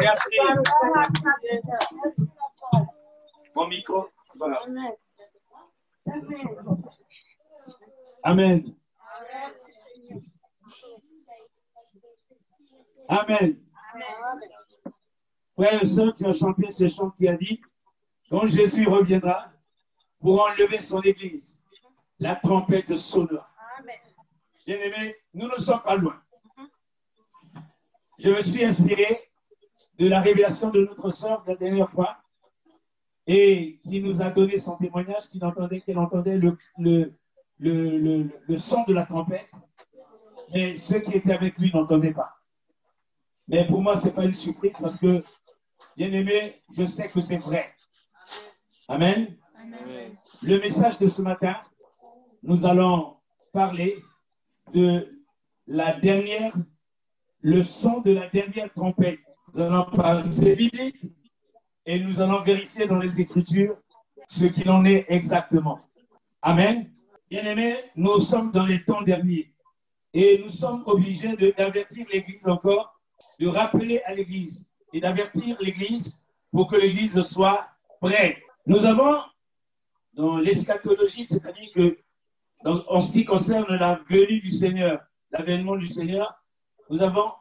Merci. Mon micro, c'est pas grave. Amen. Amen. Frère et sœurs qui ont chanté ce chant qui a dit, quand Jésus reviendra pour enlever son église, la trompette sonnera. Bien aimé, nous ne sommes pas loin. Je me suis inspiré de la révélation de notre sœur la dernière fois et qui nous a donné son témoignage qu'elle entendait, entendait le, le, le, le, le son de la trompette, mais ceux qui étaient avec lui n'entendaient pas. Mais pour moi, ce n'est pas une surprise parce que, bien aimé, je sais que c'est vrai. Amen. Le message de ce matin, nous allons parler de la dernière, le son de la dernière trompette. Nous allons c'est biblique, et nous allons vérifier dans les Écritures ce qu'il en est exactement. Amen. Bien aimé, nous sommes dans les temps derniers et nous sommes obligés d'avertir l'Église encore, de rappeler à l'Église et d'avertir l'Église pour que l'Église soit prête. Nous avons dans l'eschatologie, c'est-à-dire que en ce qui concerne la venue du Seigneur, l'avènement du Seigneur, nous avons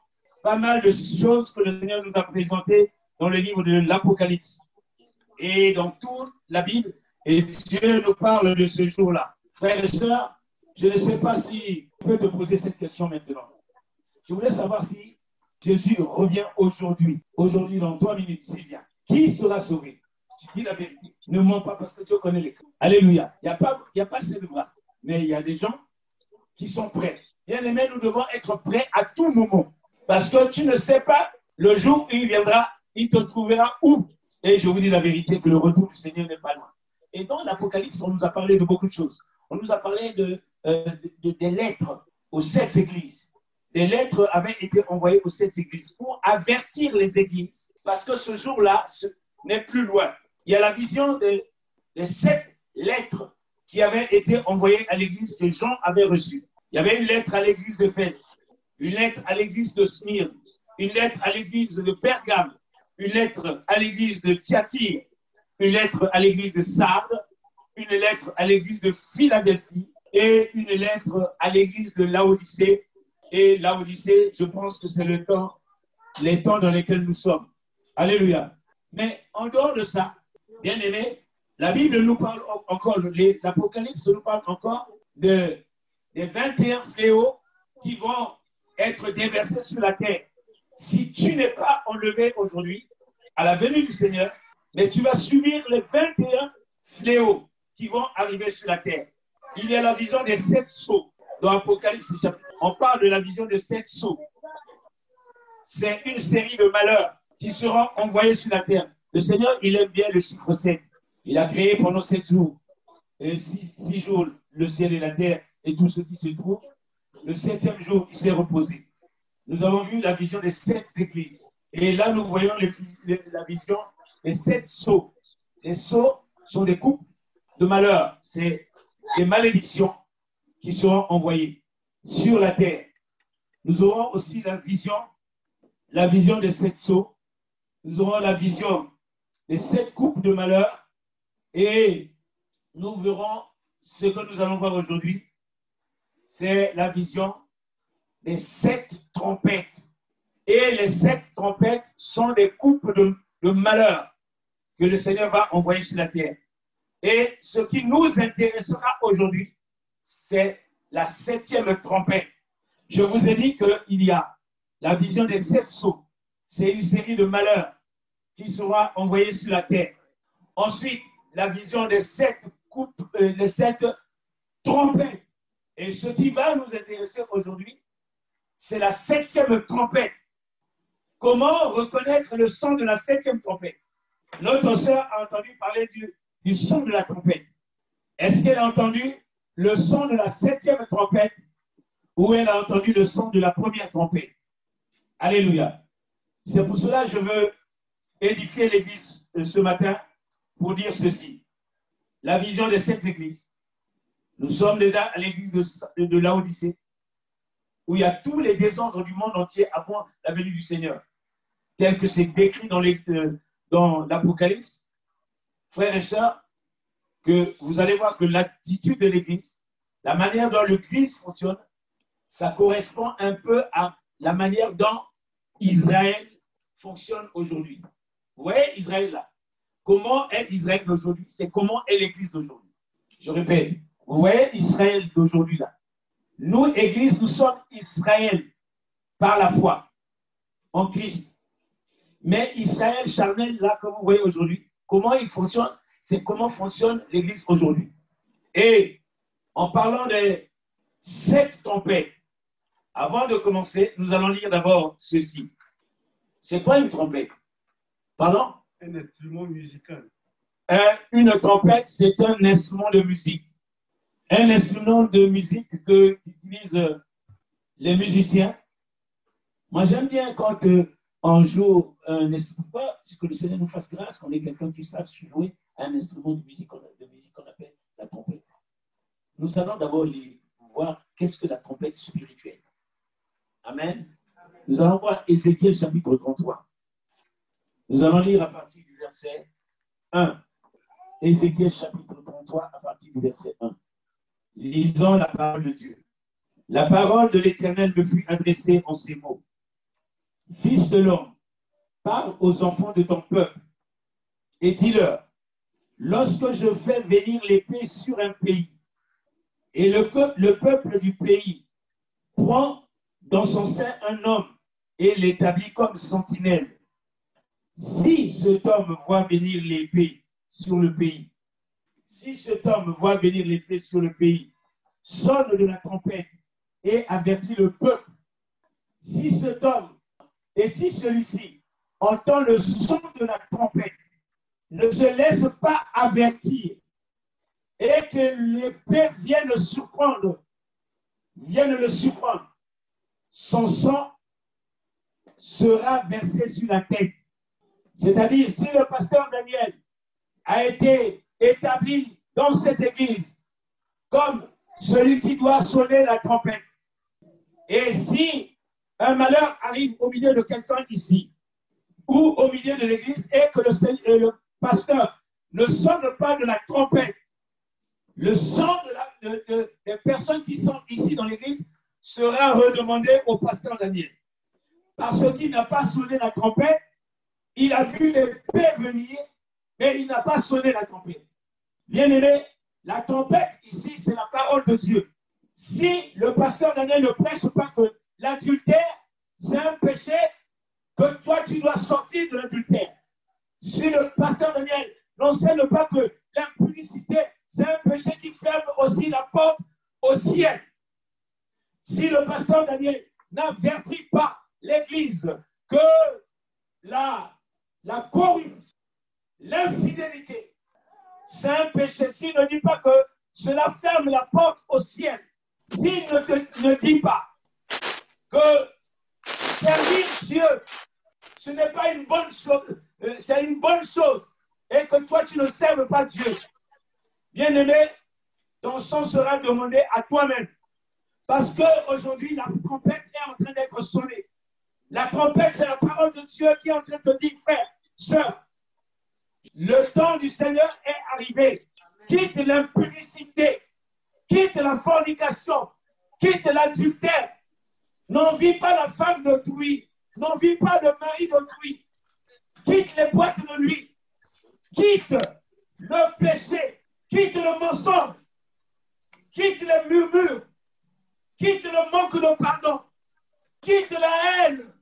pas mal de choses que le Seigneur nous a présentées dans le livre de l'Apocalypse et dans toute la Bible. Et Dieu nous parle de ce jour-là. Frères et sœurs, je ne sais pas si je peux te poser cette question maintenant. Je voulais savoir si Jésus revient aujourd'hui, aujourd'hui dans trois minutes, s'il vient. Qui sera sauvé? Tu dis la vérité. Ne mens pas parce que Dieu connaît les cas. Alléluia. Il n'y a pas, y a pas assez bras. Mais il y a des gens qui sont prêts. Bien aimé, nous devons être prêts à tout moment. Parce que tu ne sais pas le jour où il viendra, il te trouvera où. Et je vous dis la vérité que le retour du Seigneur n'est pas loin. Et dans l'Apocalypse, on nous a parlé de beaucoup de choses. On nous a parlé de, euh, de- de- des lettres aux sept églises. Des lettres avaient été envoyées aux sept églises pour avertir les églises. Parce que ce jour-là n'est plus loin. Il y a la vision des, des sept lettres qui avaient été envoyées à l'église que Jean avait reçues. Il y avait une lettre à l'église de Fès, une lettre à l'église de Smyrne, une lettre à l'église de Pergame, une lettre à l'église de Thyatire, une lettre à l'église de Sardes, une lettre à l'église de Philadelphie et une lettre à l'église de Laodicée. Et Laodicée, je pense que c'est le temps, les temps dans lesquels nous sommes. Alléluia. Mais en dehors de ça, bien aimé, la Bible nous parle en- encore, l'Apocalypse nous parle encore de, des 21 fléaux qui vont être déversés sur la terre. Si tu n'es pas enlevé aujourd'hui à la venue du Seigneur, mais tu vas subir les 21 fléaux qui vont arriver sur la terre. Il y a la vision des sept sceaux dans Apocalypse chapitre. On parle de la vision des sept sceaux. C'est une série de malheurs qui seront envoyés sur la terre. Le Seigneur, il aime bien le chiffre 7. Il a créé pendant sept jours. Et six, jours, le ciel et la terre et tout ce qui se trouve. Le septième jour, il s'est reposé. Nous avons vu la vision des sept églises. Et là, nous voyons la vision des sept sceaux. Les sceaux sont des coupes de malheur. C'est des malédictions qui seront envoyées sur la terre. Nous aurons aussi la vision, la vision des sept sceaux. Nous aurons la vision des sept coupes de malheur. Et nous verrons ce que nous allons voir aujourd'hui. C'est la vision des sept trompettes. Et les sept trompettes sont des coupes de, de malheur que le Seigneur va envoyer sur la terre. Et ce qui nous intéressera aujourd'hui, c'est la septième trompette. Je vous ai dit qu'il y a la vision des sept sceaux. C'est une série de malheurs qui sera envoyée sur la terre. Ensuite, la vision des sept coupes, euh, les sept trompettes. Et ce qui va nous intéresser aujourd'hui, c'est la septième trompette. Comment reconnaître le son de la septième trompette? Notre sœur a entendu parler du, son de la trompette. Est-ce qu'elle a entendu le son de la septième trompette ou elle a entendu le son de la première trompette? Alléluia. C'est pour cela que je veux édifier l'église euh, ce matin pour dire ceci. La vision de cette église. Nous sommes déjà à l'église de, de Laodicée. où il y a tous les désordres du monde entier avant la venue du Seigneur, tel que c'est décrit euh, dans l'Apocalypse, frères et sœurs, que vous allez voir que l'attitude de l'Église, la manière dont l'Église fonctionne, ça correspond un peu à la manière dont Israël fonctionne aujourd'hui. Vous voyez Israël là? Comment est Israël d'aujourd'hui? C'est comment est l'Église d'aujourd'hui? Je répète, vous voyez Israël d'aujourd'hui là? Nous, Église, nous sommes Israël par la foi en Christ. Mais Israël charnel, là, comme vous voyez aujourd'hui, comment il fonctionne? C'est comment fonctionne l'Église aujourd'hui. Et en parlant des sept tempêtes, avant de commencer, nous allons lire d'abord ceci. C'est quoi une trompette Pardon? Un instrument musical. Un- Une trompette, c'est un instrument de musique. Un instrument de musique que qu'utilisent euh, les musiciens. Moi, j'aime bien quand euh, on joue un instrument. Pourquoi que le Seigneur nous fasse grâce qu'on ait quelqu'un qui sache jouer un instrument de musique, qu'on- de musique qu'on appelle la trompette. Nous allons d'abord les- voir qu'est-ce que la trompette spirituelle. Amen. Nous allons voir Ézéchiel chapitre 33. Nous allons lire à partir du verset 1. Ézéchiel chapitre 33 à partir du verset 1. Lisons la parole de Dieu. La parole de l'Éternel me fut adressée en ces mots. Fils de l'homme, parle aux enfants de ton peuple et dis-leur, lorsque je fais venir l'épée sur un pays et le, peu- le peuple du pays prend dans son sein un homme et l'établit comme sentinelle, si cet homme voit venir l'épée sur le pays, si cet homme voit venir l'épée sur le pays, sonne de la trompette et avertit le peuple. Si cet homme et si celui-ci entend le son de la trompette, ne se laisse pas avertir et que l'épée vienne le surprendre, vienne le surprendre, son sang sera versé sur la tête. C'est-à-dire, si le pasteur Daniel a été établi dans cette église comme celui qui doit sonner la trompette, et si un malheur arrive au milieu de quelqu'un ici, ou au milieu de l'église, et que le, euh, pasteur ne sonne pas de la trompette, le sang des personnes qui sont ici dans l'église sera redemandé au pasteur Daniel. Parce qu'il n'a pas sonné la trompette, il a vu l'épée venir, mais il n'a pas sonné la trompette. Bien aimé, la trompette ici, c'est la parole de Dieu. Si le pasteur Daniel ne prêche pas que l'adultère, c'est un péché, que toi, tu dois sortir de l'adultère. Si le pasteur Daniel n'enseigne pas que l'impudicité, c'est un péché qui ferme aussi la porte au ciel. Si le pasteur Daniel n'avertit pas l'Église que la, la corruption, l'infidélité, c'est un péché, s'il ne dit pas que cela ferme la porte au ciel, s'il ne, te- dit pas que servir Dieu, ce n'est pas une bonne chose, euh, c'est une bonne chose, et que toi tu ne serves pas Dieu, bien aimé, ton sang sera demandé à toi-même. Parce qu'aujourd'hui, la trompette est en train d'être sonnée. La trompette, c'est la parole de Dieu qui est en train de te dire, frère, sœur, le temps du Seigneur est arrivé. Quitte l'impudicité, quitte la fornication, quitte l'adultère. N'envie pas la femme d'autrui, n'envie pas le mari d'autrui. Quitte les boîtes de nuit, quitte le péché, quitte le mensonge, quitte les murmures, quitte le manque de pardon, quitte la haine,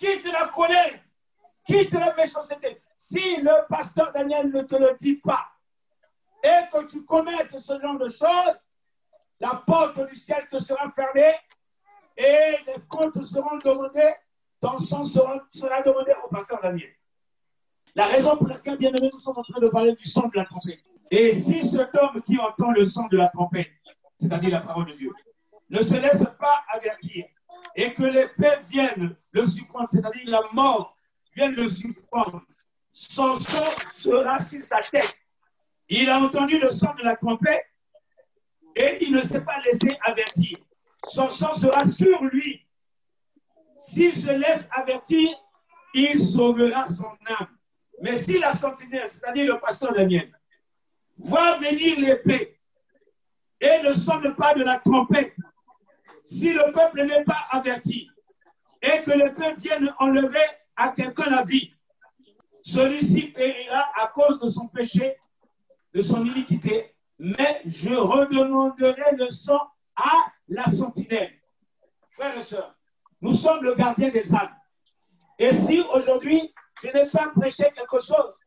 quitte la colère, quitte la méchanceté. Si le pasteur Daniel ne te le dit pas et que tu commettes ce genre de choses, la porte du ciel te sera fermée et les comptes seront demandés, ton sang sera, sera demandé au pasteur Daniel. La raison pour laquelle, bien aimé, nous sommes en train de parler du son de la trompette. Et si cet homme qui entend le son de la trompette, c'est-à-dire la parole de Dieu, ne se laisse pas avertir et que l'épée vienne le surprendre, c'est-à-dire la mort vienne le surprendre, son sang sera sur sa tête. Il a entendu le son de la trompette et il ne s'est pas laissé avertir. Son sang sera sur lui. S'il se laisse avertir, il sauvera son âme. Mais si la sentinelle, c'est-à-dire le pasteur Daniel, voit venir l'épée et ne sonne pas de la trompette, si le peuple n'est pas averti et que l'épée vienne enlever à quelqu'un la vie, celui-ci périra à cause de son péché, de son iniquité, mais je redemanderai le sang à la sentinelle. Frères et sœurs, nous sommes le gardien des âmes. Et si aujourd'hui, je n'ai pas prêché quelque chose,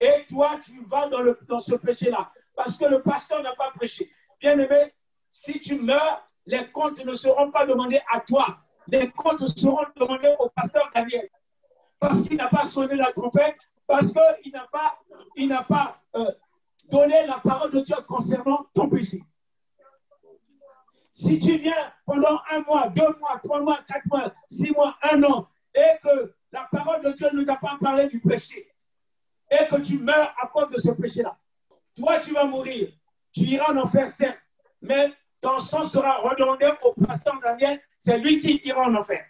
et toi, tu vas dans, le, dans ce péché-là, parce que le pasteur n'a pas prêché. Bien aimé, si tu meurs, les comptes ne seront pas demandés à toi. Les comptes seront demandés au pasteur Daniel. Parce qu'il n'a pas sonné la trompette, parce qu'il n'a pas, euh, donné la parole de Dieu concernant ton péché. Si tu viens pendant un mois, deux mois, trois mois, quatre mois, six mois, un an, et que la parole de Dieu ne t'a pas parlé du péché, et que tu meurs à cause de ce péché-là, toi, tu vas mourir. Tu iras en enfer, certes, mais ton sang sera redondé au pasteur Daniel, c'est lui qui ira en enfer.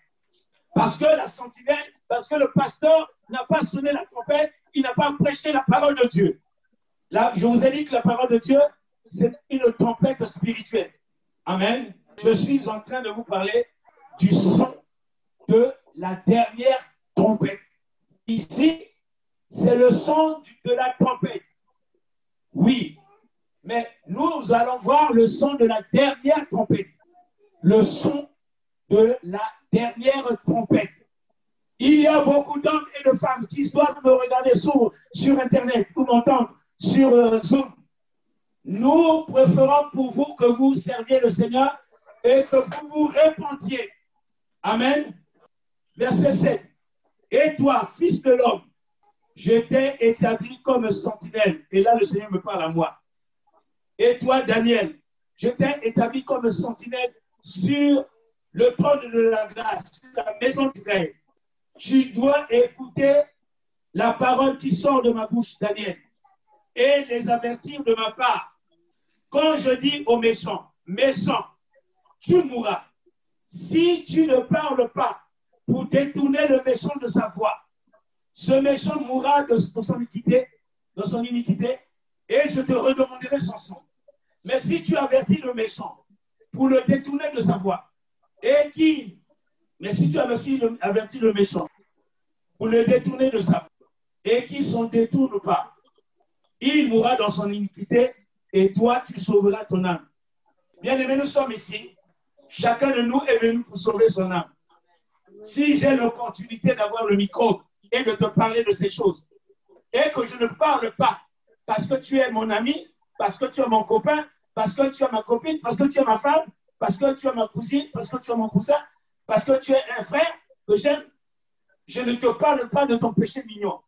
Parce que la sentinelle, parce que le pasteur n'a pas sonné la trompette, il n'a pas prêché la parole de Dieu. Là, je vous ai dit que la parole de Dieu, c'est une trompette spirituelle. Amen. Je suis en train de vous parler du son de la dernière trompette. Ici, c'est le son de la trompette. Oui, mais nous allons voir le son de la dernière trompette. Le son de la dernière trompette. Il y a beaucoup d'hommes et de femmes qui doivent me regarder sur, Internet ou m'entendre sur euh, Zoom nous préférons pour vous que vous serviez le Seigneur et que vous vous répandiez. Amen. Verset 7. Et toi, fils de l'homme, je t'ai établi comme sentinelle. Et là, le Seigneur me parle à moi. Et toi, Daniel, je t'ai établi comme sentinelle sur le trône de la grâce, sur la maison d'Israël. Tu dois écouter la parole qui sort de ma bouche, Daniel, et les avertir de ma part quand je dis aux méchants, méchant, tu mourras. Si tu ne parles pas pour détourner le méchant de sa voix, ce méchant mourra de, son iniquité, de son iniquité, et je te redemanderai son sang. Mais si tu avertis le méchant pour le détourner de sa voix, et qui, mais si tu avertis le, le méchant pour le détourner de sa et qui s'en détourne pas, il mourra dans son iniquité et toi, tu sauveras ton âme. Bien aimé, nous sommes ici. Chacun de nous est venu pour sauver son âme. Si j'ai l'opportunité d'avoir le micro et de te parler de ces choses, et que je ne parle pas parce que tu es mon ami, parce que tu es mon copain, parce que tu es ma copine, parce que tu es ma femme, parce que tu es ma cousine, parce que tu es mon cousin, parce que tu es un frère que j'aime, je ne te parle pas de ton péché mignon.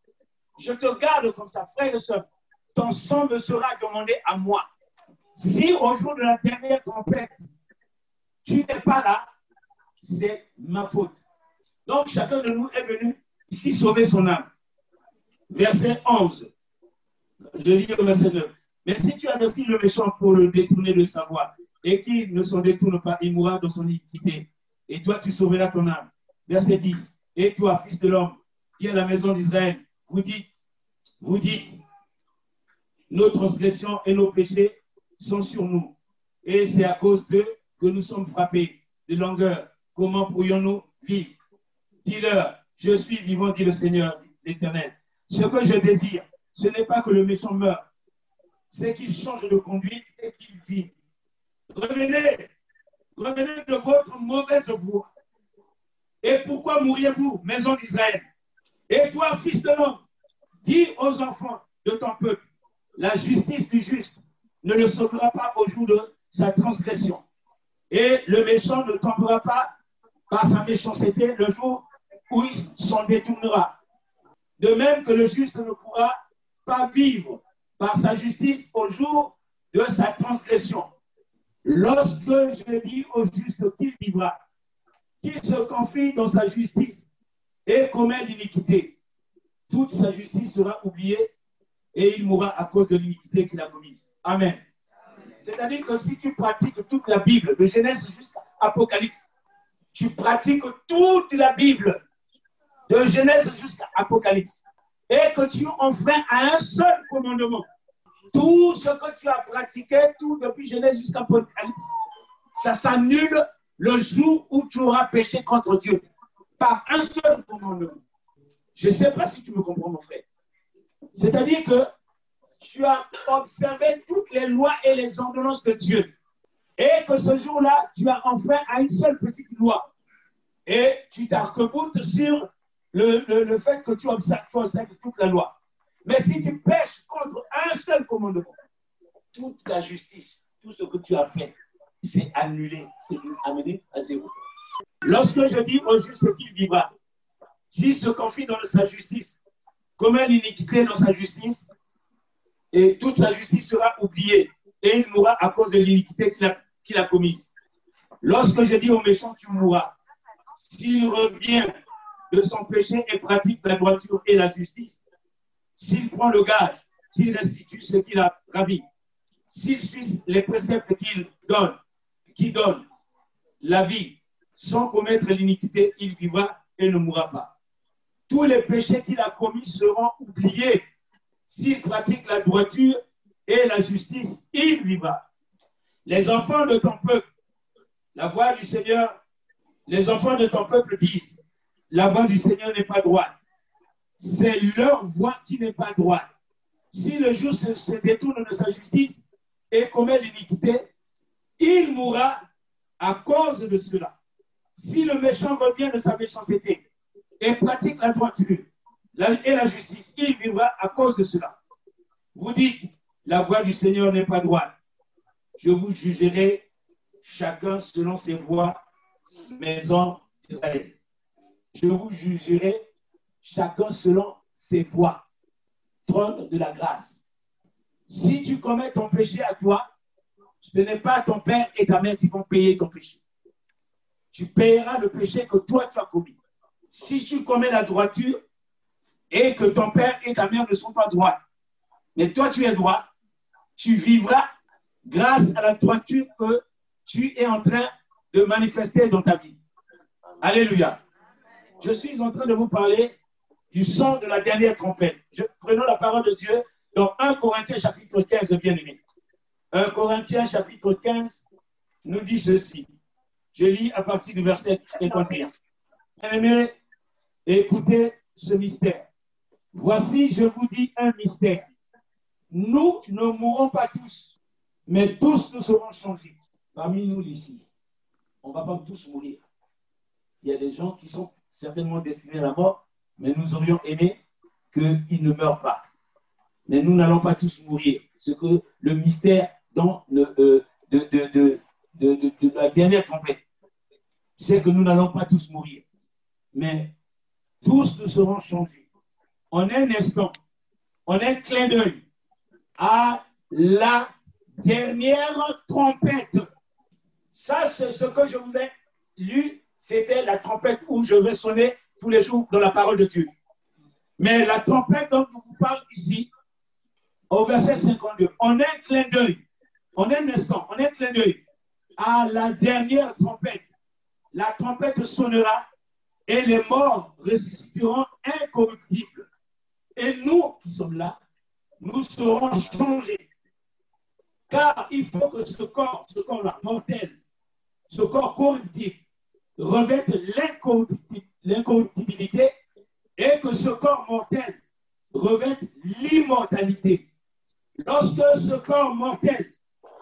Je te garde comme ça, frère et soeur ton sang me sera demandé à moi. Si au jour de la dernière tempête, tu n'es pas là, c'est ma faute. Donc chacun de nous est venu ici sauver son âme. Verset 11. Je lis le verset 9. Mais si tu aussi le méchant pour le détourner de sa voix, et qu'il ne s'en détourne pas, il mourra dans son iniquité. Et toi, tu sauveras ton âme. Verset 10. Et toi, fils de l'homme, qui es la maison d'Israël, vous dites, vous dites, nos transgressions et nos péchés sont sur nous. Et c'est à cause d'eux que nous sommes frappés de longueur. Comment pourrions-nous vivre? Dis-leur, je suis vivant, dit le Seigneur l'Éternel. Ce que je désire, ce n'est pas que le méchant meure, c'est qu'il change de conduite et qu'il vit. Revenez, revenez de votre mauvaise voie. Et pourquoi mourriez-vous, maison d'Israël? Et toi, fils de l'homme, dis aux enfants de ton peuple, la justice du juste ne le sauvera pas au jour de sa transgression. Et le méchant ne tombera pas par sa méchanceté le jour où il s'en détournera. De même que le juste ne pourra pas vivre par sa justice au jour de sa transgression. Lorsque je dis au juste qu'il vivra, qu'il se confie dans sa justice et commet l'iniquité, toute sa justice sera oubliée et il mourra à cause de l'iniquité qu'il a commise. Amen. C'est-à-dire que si tu pratiques toute la Bible, de Genèse jusqu'à Apocalypse, tu pratiques toute la Bible, de Genèse jusqu'à Apocalypse, et que tu enfreins à un seul commandement, tout ce que tu as pratiqué, tout depuis Genèse jusqu'à Apocalypse, ça s'annule le jour où tu auras péché contre Dieu, par un seul commandement. Je ne sais pas si tu me comprends, mon frère. C'est-à-dire que tu as observé toutes les lois et les ordonnances de Dieu. Et que ce jour-là, tu as enfin à une seule petite loi. Et tu t'arc-boutes sur le, le, fait que tu observes, tu observes toute la loi. Mais si tu pêches contre un seul commandement, toute ta justice, tout ce que tu as fait, c'est annulé, c'est amené à zéro. Lorsque je dis au juste qu'il vivra, s'il se confie dans sa justice, commet l'iniquité dans sa justice, et toute sa justice sera oubliée, et il mourra à cause de l'iniquité qu'il a, qu'il a commise. Lorsque je dis au méchant, tu mourras, s'il revient de son péché et pratique la droiture et la justice, s'il prend le gage, s'il restitue ce qu'il a ravi, s'il suit les préceptes qu'il donne, qui donne la vie, sans commettre l'iniquité, il vivra et ne mourra pas. Tous les péchés qu'il a commis seront oubliés. S'il pratique la droiture et la justice, il vivra. Les enfants de ton peuple, la voix du Seigneur, les enfants de ton peuple disent, la voix du Seigneur n'est pas droite. C'est leur voix qui n'est pas droite. Si le juste se détourne de sa justice et commet l'iniquité, il mourra à cause de cela. Si le méchant revient de sa méchanceté et pratique la droiture et la justice, il vivra à cause de cela. Vous dites, la voix du Seigneur n'est pas droite. Je vous jugerai chacun selon ses voies, maison d'Israël. Je vous jugerai chacun selon ses voies. Trône de la grâce. Si tu commets ton péché à toi, ce n'est pas ton père et ta mère qui vont payer ton péché tu payeras le péché que toi tu as commis. Si tu commets la droiture et que ton père et ta mère ne sont pas droits, mais toi tu es droit, tu vivras grâce à la droiture que tu es en train de manifester dans ta vie. Alléluia. Je suis en train de vous parler du son de la dernière trompette. Prenons la parole de Dieu dans 1 Corinthiens chapitre 15, bien aimé. 1 Corinthiens chapitre 15 nous dit ceci. Je lis à partir du verset 51. Bien-aimés, écoutez ce mystère. Voici, je vous dis un mystère. Nous ne mourrons pas tous, mais tous nous serons changés. Parmi nous ici, on ne va pas tous mourir. Il y a des gens qui sont certainement destinés à la mort, mais nous aurions aimé qu'ils ne meurent pas. Mais nous n'allons pas tous mourir. Ce que le mystère euh, de, la dernière trompette, c'est que nous n'allons pas tous mourir, mais tous nous serons changés. En un instant, en un clin d'œil, à la dernière trompette. Ça, c'est ce que je vous ai lu, c'était la trompette où je vais sonner tous les jours dans la parole de Dieu. Mais la trompette dont je vous parle ici, au verset 52, en un clin d'œil, en un instant, en un clin d'œil, à la dernière trompette, la trompette sonnera et les morts ressusciteront incorruptibles. Et nous qui sommes là, nous serons changés. Car il faut que ce corps, ce corps-là, mortel, ce corps corruptible, revête l'incorruptibilité et que ce corps mortel revête l'immortalité. Lorsque ce corps mortel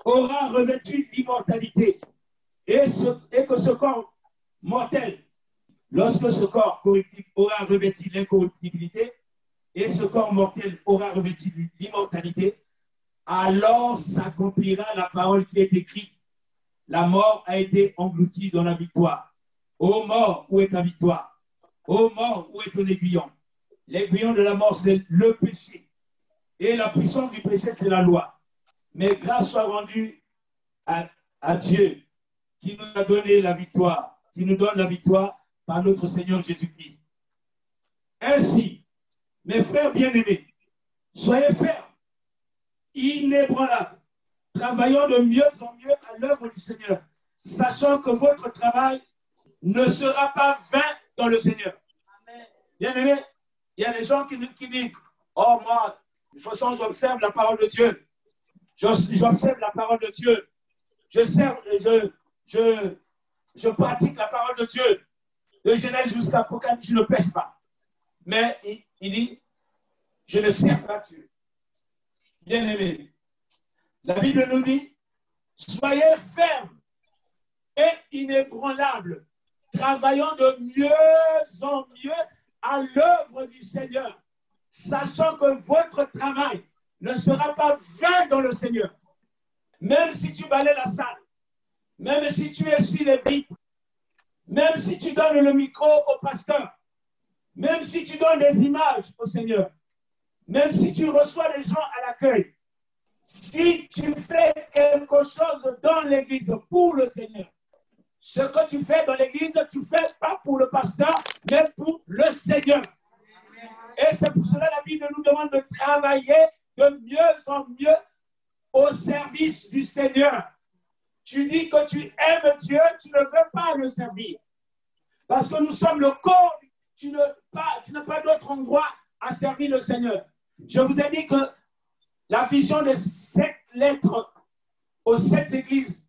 aura revêtu l'immortalité et, que ce corps mortel, lorsque ce corps aura revêtu l'incorruptibilité et ce corps mortel aura revêtu l'immortalité, alors s'accomplira la parole qui est écrite. La mort a été engloutie dans la victoire. Ô mort, où est ta victoire? Ô mort, où est ton aiguillon? L'aiguillon de la mort, c'est le péché. Et la puissance du péché, c'est la loi. Mais grâce soit rendue à, Dieu qui nous a donné la victoire, qui nous donne la victoire par notre Seigneur Jésus-Christ. Ainsi, mes frères bien-aimés, soyez fermes, inébranlables, travaillons de mieux en mieux à l'œuvre du Seigneur, sachant que votre travail ne sera pas vain dans le Seigneur. Bien aimé, il y a des gens qui, qui disent, oh moi, de toute façon, j'observe la parole de Dieu. J'observe la parole de Dieu. Je, je, je, je pratique la parole de Dieu. De Genèse jusqu'à Apocalypse, je ne pêche pas. Mais il, il dit, je ne sers pas Dieu. Bien aimé, la Bible nous dit, soyez fermes et inébranlables, travaillant de mieux en mieux à l'œuvre du Seigneur, sachant que votre travail ne sera pas vain dans le Seigneur. Même si tu balais la salle, même si tu essuies les briques, même si tu donnes le micro au pasteur, même si tu donnes des images au Seigneur, même si tu reçois les gens à l'accueil, si tu fais quelque chose dans l'église pour le Seigneur, ce que tu fais dans l'église, tu fais pas pour le pasteur, mais pour le Seigneur. Et c'est pour cela que la Bible nous demande de travailler de mieux en mieux au service du Seigneur. Tu dis que tu aimes Dieu, tu ne veux pas le servir. Parce que nous sommes le corps, tu n'as pas, pas d'autre endroit à servir le Seigneur. Je vous ai dit que la vision des sept lettres aux sept églises,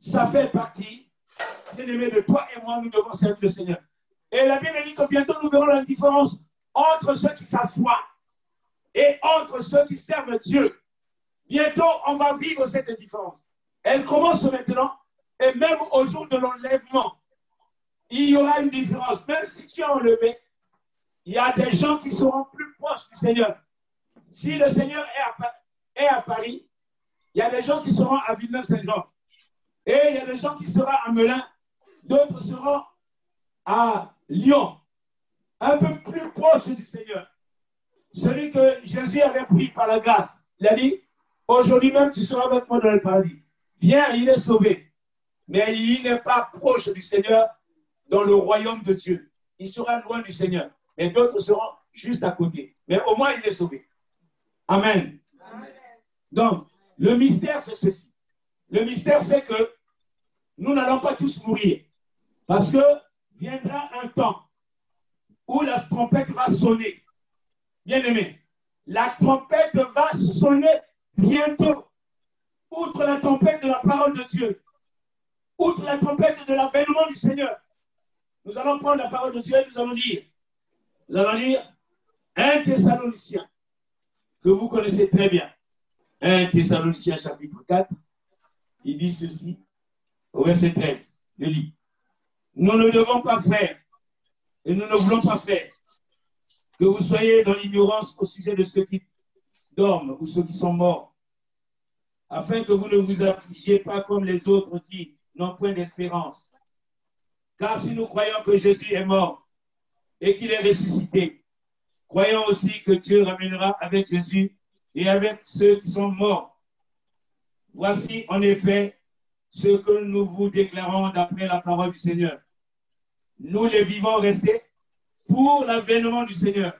ça fait partie, bien aimé, de toi et moi, nous devons servir le Seigneur. Et la Bible dit que bientôt nous verrons la différence entre ceux qui s'assoient et entre ceux qui servent Dieu. Bientôt, on va vivre cette différence. Elle commence maintenant et même au jour de l'enlèvement, il y aura une différence. Même si tu es enlevé, il y a des gens qui seront plus proches du Seigneur. Si le Seigneur est à, Paris, il y a des gens qui seront à Villeneuve-Saint-Jean. Et il y a des gens qui seront à Melun. D'autres seront à Lyon. Un peu plus proche du Seigneur. Celui que Jésus avait pris par la grâce. Il a dit, aujourd'hui même tu seras avec moi dans le paradis. Viens, il est sauvé. Mais il n'est pas proche du Seigneur dans le royaume de Dieu. Il sera loin du Seigneur. Mais d'autres seront juste à côté. Mais au moins, il est sauvé. Amen. Donc, le mystère, c'est ceci. Le mystère, c'est que nous n'allons pas tous mourir. Parce que viendra un temps où la trompette va sonner. Bien aimé, la trompette va sonner bientôt. Outre la trompette de la parole de Dieu, outre la trompette de l'avènement du Seigneur, nous allons prendre la parole de Dieu et nous allons lire. Nous allons lire un Thessalonicien que vous connaissez très bien. Un Thessaloniciens chapitre 4, il dit ceci au verset 13. Je lis. Nous ne devons pas faire et nous ne voulons pas faire que vous soyez dans l'ignorance au sujet de ceux qui dorment ou ceux qui sont morts, afin que vous ne vous affligiez pas comme les autres qui n'ont point d'espérance. Car si nous croyons que Jésus est mort et qu'il est ressuscité, Croyons aussi que Dieu ramènera avec Jésus et avec ceux qui sont morts. Voici en effet ce que nous vous déclarons d'après la parole du Seigneur. Nous les vivants restés pour l'avènement du Seigneur.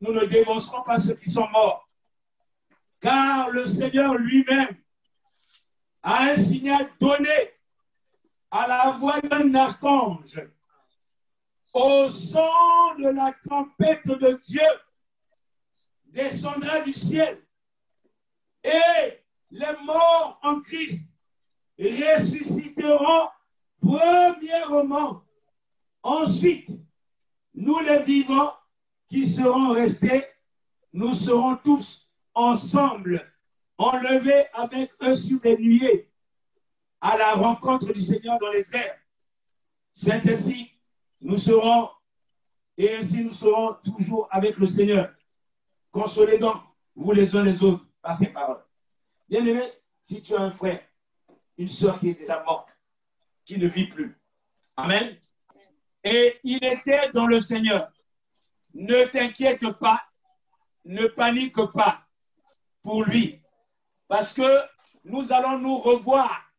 Nous ne dévancerons pas ceux qui sont morts, car le Seigneur lui-même a un signal donné à la voix d'un archange au son de la trompette de Dieu, descendra du ciel. Et les morts en Christ ressusciteront premièrement. Ensuite, nous les vivants qui serons restés, nous serons tous ensemble, enlevés avec eux sur les nuées, à la rencontre du Seigneur dans les airs. C'est ainsi nous serons, et ainsi nous serons toujours avec le Seigneur. Consolez donc, vous les uns les autres, par ces paroles. Bien aimé, si tu as un frère, une soeur qui est déjà morte, qui ne vit plus, Amen. Et il était dans le Seigneur. Ne t'inquiète pas, ne panique pas pour lui, parce que nous allons nous revoir.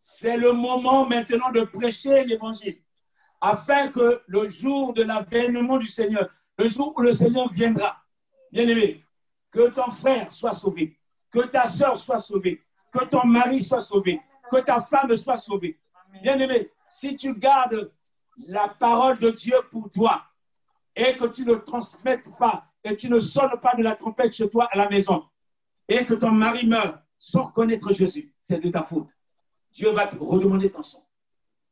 C'est le moment maintenant de prêcher l'évangile afin que le jour de l'avènement du Seigneur, le jour où le Seigneur viendra, bien aimé, que ton frère soit sauvé, que ta soeur soit sauvée, que ton mari soit sauvé, que ta femme soit sauvée. Bien-aimé, si tu gardes la parole de Dieu pour toi et que tu ne transmettes pas et tu ne sonnes pas de la trompette chez toi à la maison et que ton mari meurt sans connaître Jésus, c'est de ta faute. Dieu va te redemander ton sang.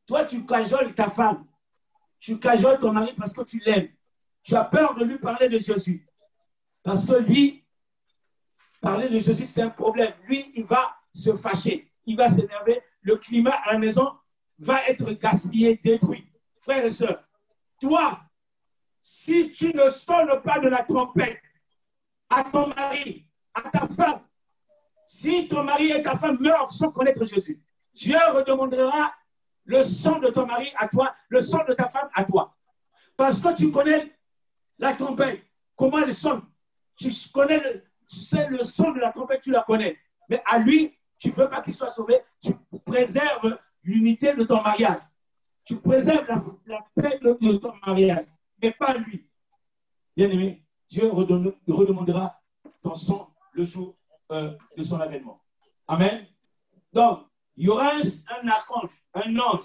Toi, tu cajoles ta femme. Tu cajoles ton mari parce que tu l'aimes. Tu as peur de lui parler de Jésus. Parce que lui, parler de Jésus, c'est un problème. Lui, il va se fâcher. Il va s'énerver. Le climat à la maison va être gaspillé, détruit. Frères et sœurs, toi, si tu ne sonnes pas de la trompette à ton mari, à ta femme, si ton mari et ta femme meurent sans connaître Jésus, Dieu redemandera le sang de ton mari à toi, le sang de ta femme à toi. Parce que tu connais la trompette, comment elle sonne. Tu connais sais le son de la trompette, tu la connais. Mais à lui, tu ne veux pas qu'il soit sauvé, tu préserves l'unité de ton mariage. Tu préserves la, paix de, ton mariage, mais pas lui. Bien aimé, Dieu redemandera ton sang le jour euh, de son avènement. Amen. Donc, il y aura un, archange, un ange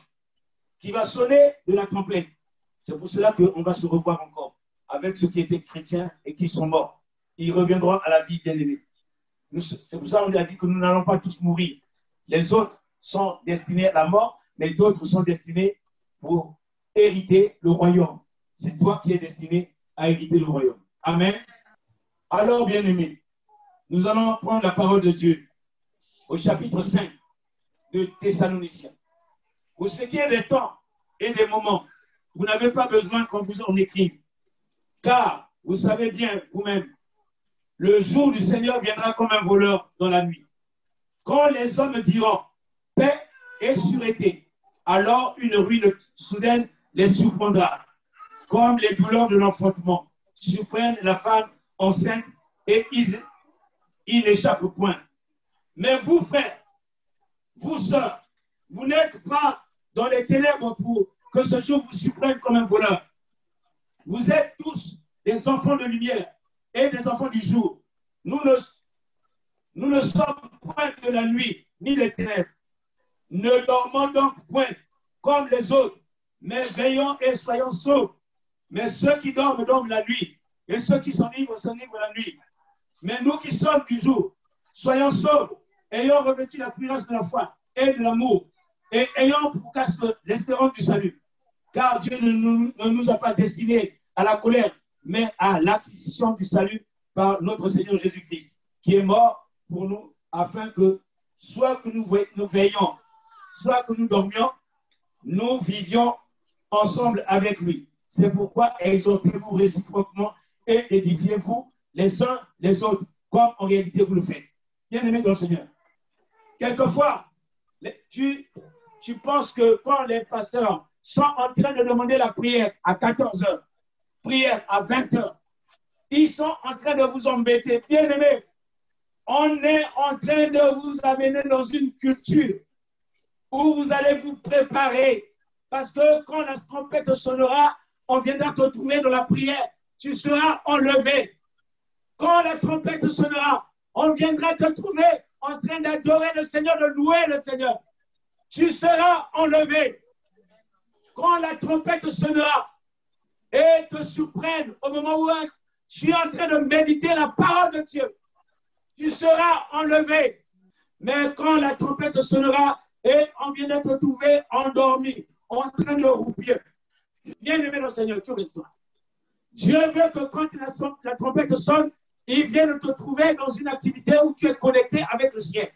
qui va sonner de la trompette. C'est pour cela qu'on va se revoir encore avec ceux qui étaient chrétiens et qui sont morts. Ils reviendront à la vie bien-aimée. C'est pour ça qu'on a dit que nous n'allons pas tous mourir. Les autres sont destinés à la mort, mais d'autres sont destinés pour hériter le royaume. C'est toi qui es destiné à hériter le royaume. Amen. Alors, bien-aimés, nous allons prendre la parole de Dieu au chapitre 5 de Thessaloniciens. Qui est des temps et des moments, vous n'avez pas besoin qu'on vous en écrive. Car vous savez bien vous-même, le jour du Seigneur viendra comme un voleur dans la nuit. Quand les hommes diront paix et sûreté, alors une ruine soudaine les surprendra, comme les douleurs de l'enfantement surprennent la femme enceinte et ils, n'échappent point. Mais vous, frères, vous, sœurs, vous n'êtes pas dans les ténèbres pour que ce jour vous surprenne comme un voleur. Vous êtes tous des enfants de lumière et des enfants du jour. Nous ne, nous ne sommes point de la nuit ni des ténèbres. Ne dormons donc point comme les autres, mais veillons et soyons saufs. Mais ceux qui dorment dorment la nuit, et ceux qui s'enivrent s'enivrent la nuit. Mais nous qui sommes du jour, soyons saufs, ayant revêtu la puissance de la foi et de l'amour, et ayant pour casque l'espérance du salut. Car Dieu ne nous, ne nous, a pas destinés à la colère, mais à l'acquisition du salut par notre Seigneur Jésus-Christ, qui est mort pour nous, afin que soit que nous, veillions, soit que nous dormions, nous vivions ensemble avec lui. C'est pourquoi exhortez-vous réciproquement et édifiez-vous les uns les autres, comme en réalité vous le faites. Bien aimé dans le Seigneur. Quelquefois, tu, tu penses que quand les pasteurs sont en train de demander la prière à 14 heures, à 20 heures, ils sont en train de vous embêter. Bien aimé, on est en train de vous amener dans une culture où vous allez vous préparer. Parce que quand la trompette sonnera, on viendra te trouver dans la prière. Tu seras enlevé. Quand la trompette sonnera, on viendra te trouver en train d'adorer le Seigneur, de louer le Seigneur. Tu seras enlevé. Quand la trompette sonnera et te surprenne au moment où tu es en train de méditer la parole de Dieu, tu seras enlevé. Mais quand la trompette sonnera et on vient d'être trouvé endormi, en train de roupir, bien aimé le Seigneur, tu restes Dieu veut que quand la, trompette sonne, il vient de te trouver dans une activité où tu es connecté avec le ciel.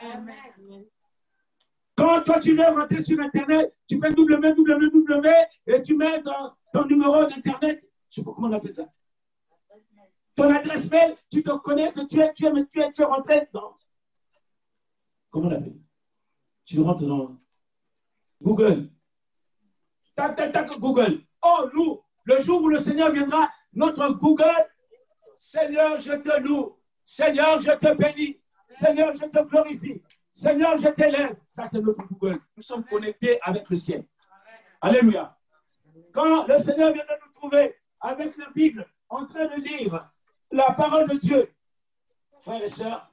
Amen. Quand toi tu veux rentrer sur Internet, tu fais www et tu mets ton, numéro d'Internet, je sais pas comment on appelle ça. Ton adresse mail, tu te connais que tu es, tu es, tu es, tu rentré dans. Comment on appelle? Tu rentres dans Google. Tac, tac, tac, Google. Oh, nous, le jour où le Seigneur viendra, notre Google Seigneur, je te loue. Seigneur, je te bénis. Seigneur, je te glorifie. Seigneur, je t'élève. Ça, c'est notre Google. Nous sommes connectés avec le ciel. Alléluia. Quand le Seigneur vient de nous trouver avec la Bible, en train de lire la parole de Dieu, frères et sœurs,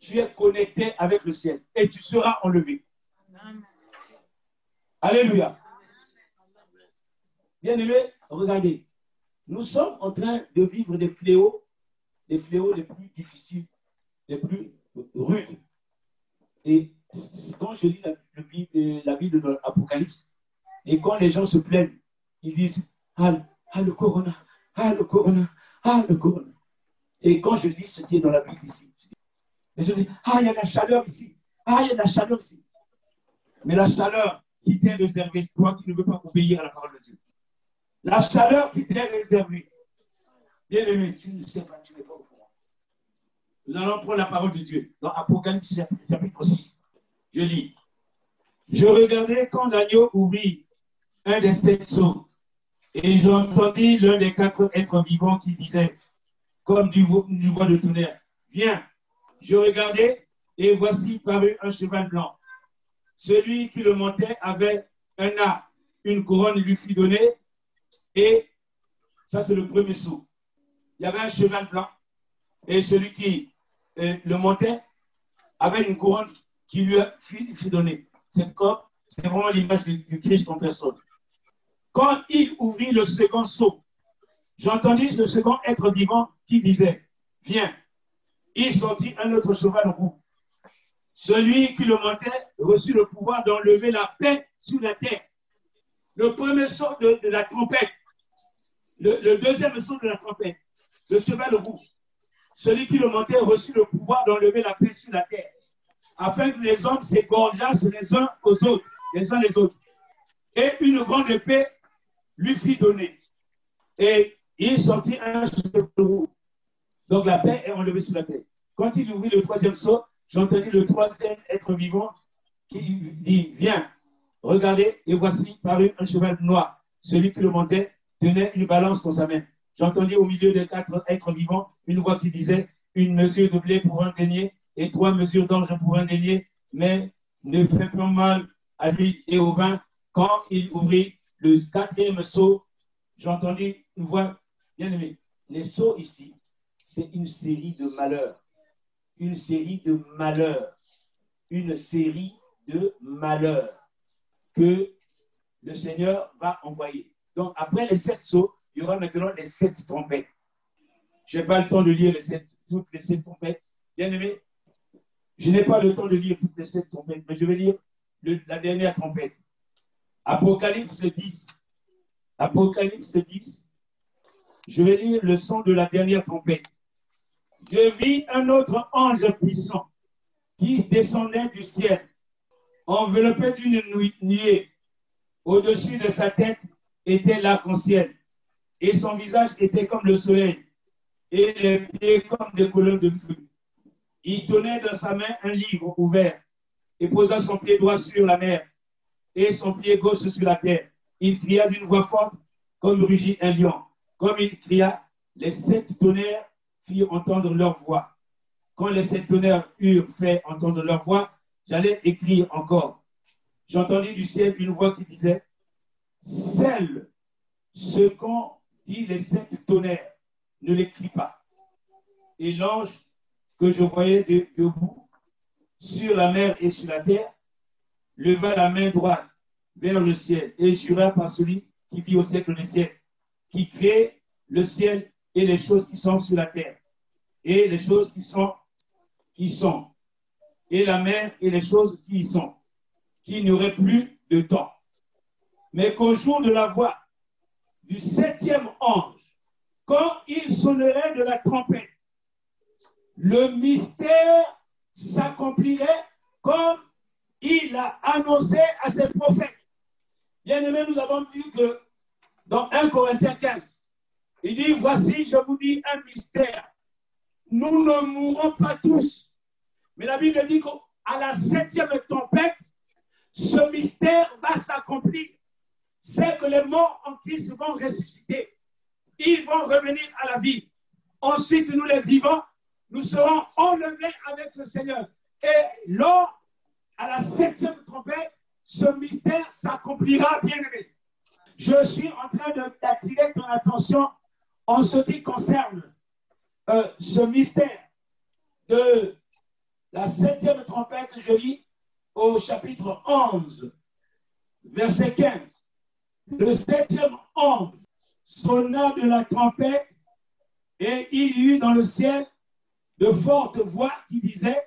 tu es connecté avec le ciel et tu seras enlevé. Alléluia. Bien aimé, regardez, nous sommes en train de vivre des fléaux, des fléaux les plus difficiles, les plus rudes. Et quand je lis la, la Bible de l'Apocalypse, et quand les gens se plaignent, ils disent Ah, ah le corona, ah le corona, ah le corona. Et quand je lis ce qui est dans la Bible ici, je dis Ah, il y a la chaleur ici, ah, il y a la chaleur ici. Mais la chaleur qui t'est réservée, toi qui ne veux pas obéir à la parole de Dieu. La chaleur qui t'est réservée. Bien aimé, tu ne sais pas, tu n'es pas au courant. Nous allons prendre la parole de Dieu dans Apocalypse chapitre 6. Je lis. Je regardais quand l'agneau ouvrit un des sept sceaux et j'entendis l'un des quatre êtres vivants qui disait, comme du, du voix de tonnerre, Viens. Je regardais et voici paru un cheval blanc. Celui qui le montait avait un art, une couronne lui fut donnée et ça, c'est le premier saut. Il y avait un cheval blanc et celui qui euh, le montait avait une couronne qui lui fut, donnée. C'est c'est vraiment l'image du, Christ en personne. Quand il ouvrit le second saut, j'entendis le second être vivant qui disait, viens. Il sortit un autre cheval roux. Celui qui le montait reçut le pouvoir d'enlever la paix sur la terre. Le premier saut de la trompette le, deuxième son de la trompette, le cheval roux, celui qui le montait reçut le pouvoir d'enlever la paix sur la terre, afin que les hommes s'égorgeassent les uns aux autres, les uns les autres. Et une grande épée lui fit donner. Et il sortit un cheval roux. Donc la paix est enlevée sur la terre. Quand il ouvrit le troisième saut, j'entendis le troisième être vivant qui dit Viens, regardez, et voici paru un cheval noir. Celui qui le montait tenait une balance dans sa main. J'entendis au milieu des quatre êtres vivants une voix qui disait une mesure de blé pour un denier et trois mesures d'orge pour un denier, mais ne fait pas mal à lui et au vin. Quand il ouvrit le quatrième seau, j'entendis une voix bien aimée. Les seaux ici, c'est une série de malheurs. Une série de malheurs. Une série de malheurs que le Seigneur va envoyer. Donc, après les sept sauts, il y aura maintenant les sept trompettes. Je n'ai pas le temps de lire les sept, toutes les sept trompettes. Bien aimé, je n'ai pas le temps de lire toutes les sept trompettes, mais je vais lire la dernière trompette. Apocalypse 10. Apocalypse 10. Je vais lire le son de la dernière trompette. Je vis un autre ange puissant qui descendait du ciel, enveloppé d'une nuée. Au-dessus de sa tête, était l'arc-en-ciel, et son visage était comme le soleil, et les pieds comme des colonnes de feu. Il tenait dans sa main un livre ouvert, et posa son pied droit sur la mer, et son pied gauche sur la terre. Il cria d'une voix forte, comme rugit un lion. Comme il cria, les sept tonnerres firent entendre leur voix. Quand les sept tonnerres eurent fait entendre leur voix, j'allais écrire encore. J'entendis du ciel une voix qui disait, celle, ce qu'ont dit les sept tonnerres, ne l'écrit pas. Et l'ange que je voyais debout sur la mer et sur la terre leva la main droite vers le ciel et jura par celui qui vit au siècle des siècles, qui crée le ciel et les choses qui sont sur la terre, et les choses qui sont, qui sont, et la mer et les choses qui y sont, qu'il n'y aurait plus de temps. Mais qu'au jour de la voix du septième ange, quand il sonnerait de la trompette, le mystère s'accomplirait comme il a annoncé à ses prophètes. Bien aimé, nous avons vu que dans 1 Corinthiens 15, il dit, voici, je vous dis un mystère. Nous ne mourrons pas tous. Mais la Bible dit qu'à la septième tempête, ce mystère va s'accomplir c'est que les morts en Christ vont ressusciter. Ils vont revenir à la vie. Ensuite, nous les vivants, nous serons enlevés avec le Seigneur. Et lors, à la septième trompette, ce mystère s'accomplira, bien aimé. Je suis en train d'attirer ton attention en ce qui concerne euh, ce mystère de La septième trompette, je lis au chapitre 11, verset 15. Le septième ange sonna de la trompette et il y eut dans le ciel de fortes voix qui disaient,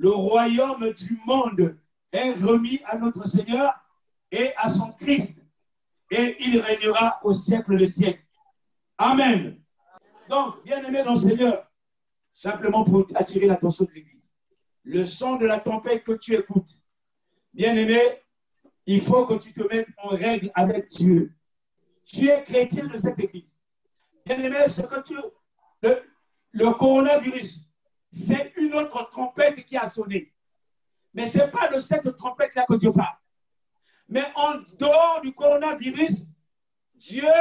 le royaume du monde est remis à notre Seigneur et à son Christ, et il régnera au siècle des siècles. Amen. Donc, bien aimé dans le Seigneur, simplement pour attirer l'attention de l'Église, le son de la tempête que tu écoutes, bien aimé, il faut que tu te mettes en règle avec Dieu. Tu es chrétien de cette Église. Bien aimé, ce que tu, le, le coronavirus, c'est une autre trompette qui a sonné. Mais ce n'est pas de cette trompette-là que Dieu parle. Mais en dehors du coronavirus, Dieu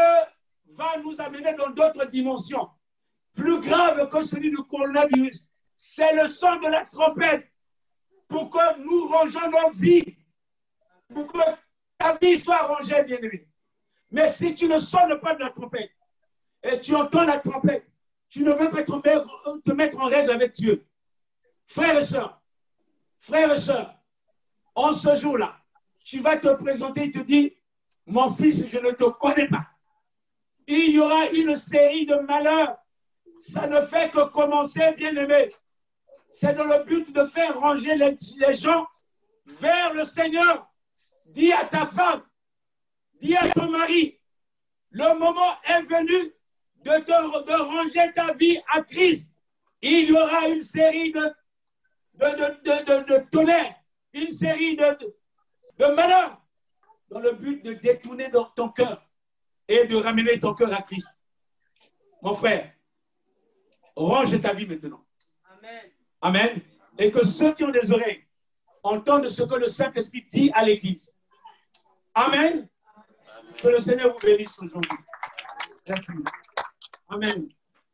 va nous amener dans d'autres dimensions, plus graves que celui du coronavirus. C'est le son de la trompette pour que nous rangeons nos vies, pour que ta vie soit rangée, bien aimé. Mais si tu ne sonnes pas de la trompette et tu entends la trompette, tu ne veux pas te mettre en règle avec Dieu. Frères et sœurs, frères et sœurs, en ce jour-là, tu vas te présenter et te dire, mon fils, je ne te connais pas. Il y aura une série de malheurs. Ça ne fait que commencer, bien aimé. C'est dans le but de faire ranger les gens vers le Seigneur. Dis à ta femme, dis à ton mari, le moment est venu de, te, de ranger ta vie à Christ. Il y aura une série de, de, de, de tonnerres, une série de, de malheurs dans le but de détourner dans ton cœur et de ramener ton cœur à Christ. Mon frère, range ta vie maintenant. Amen. Amen. Et que ceux qui ont des oreilles entendent ce que le Saint-Esprit dit à l'Église. Amen. Que le Seigneur vous bénisse aujourd'hui. Merci. Amen.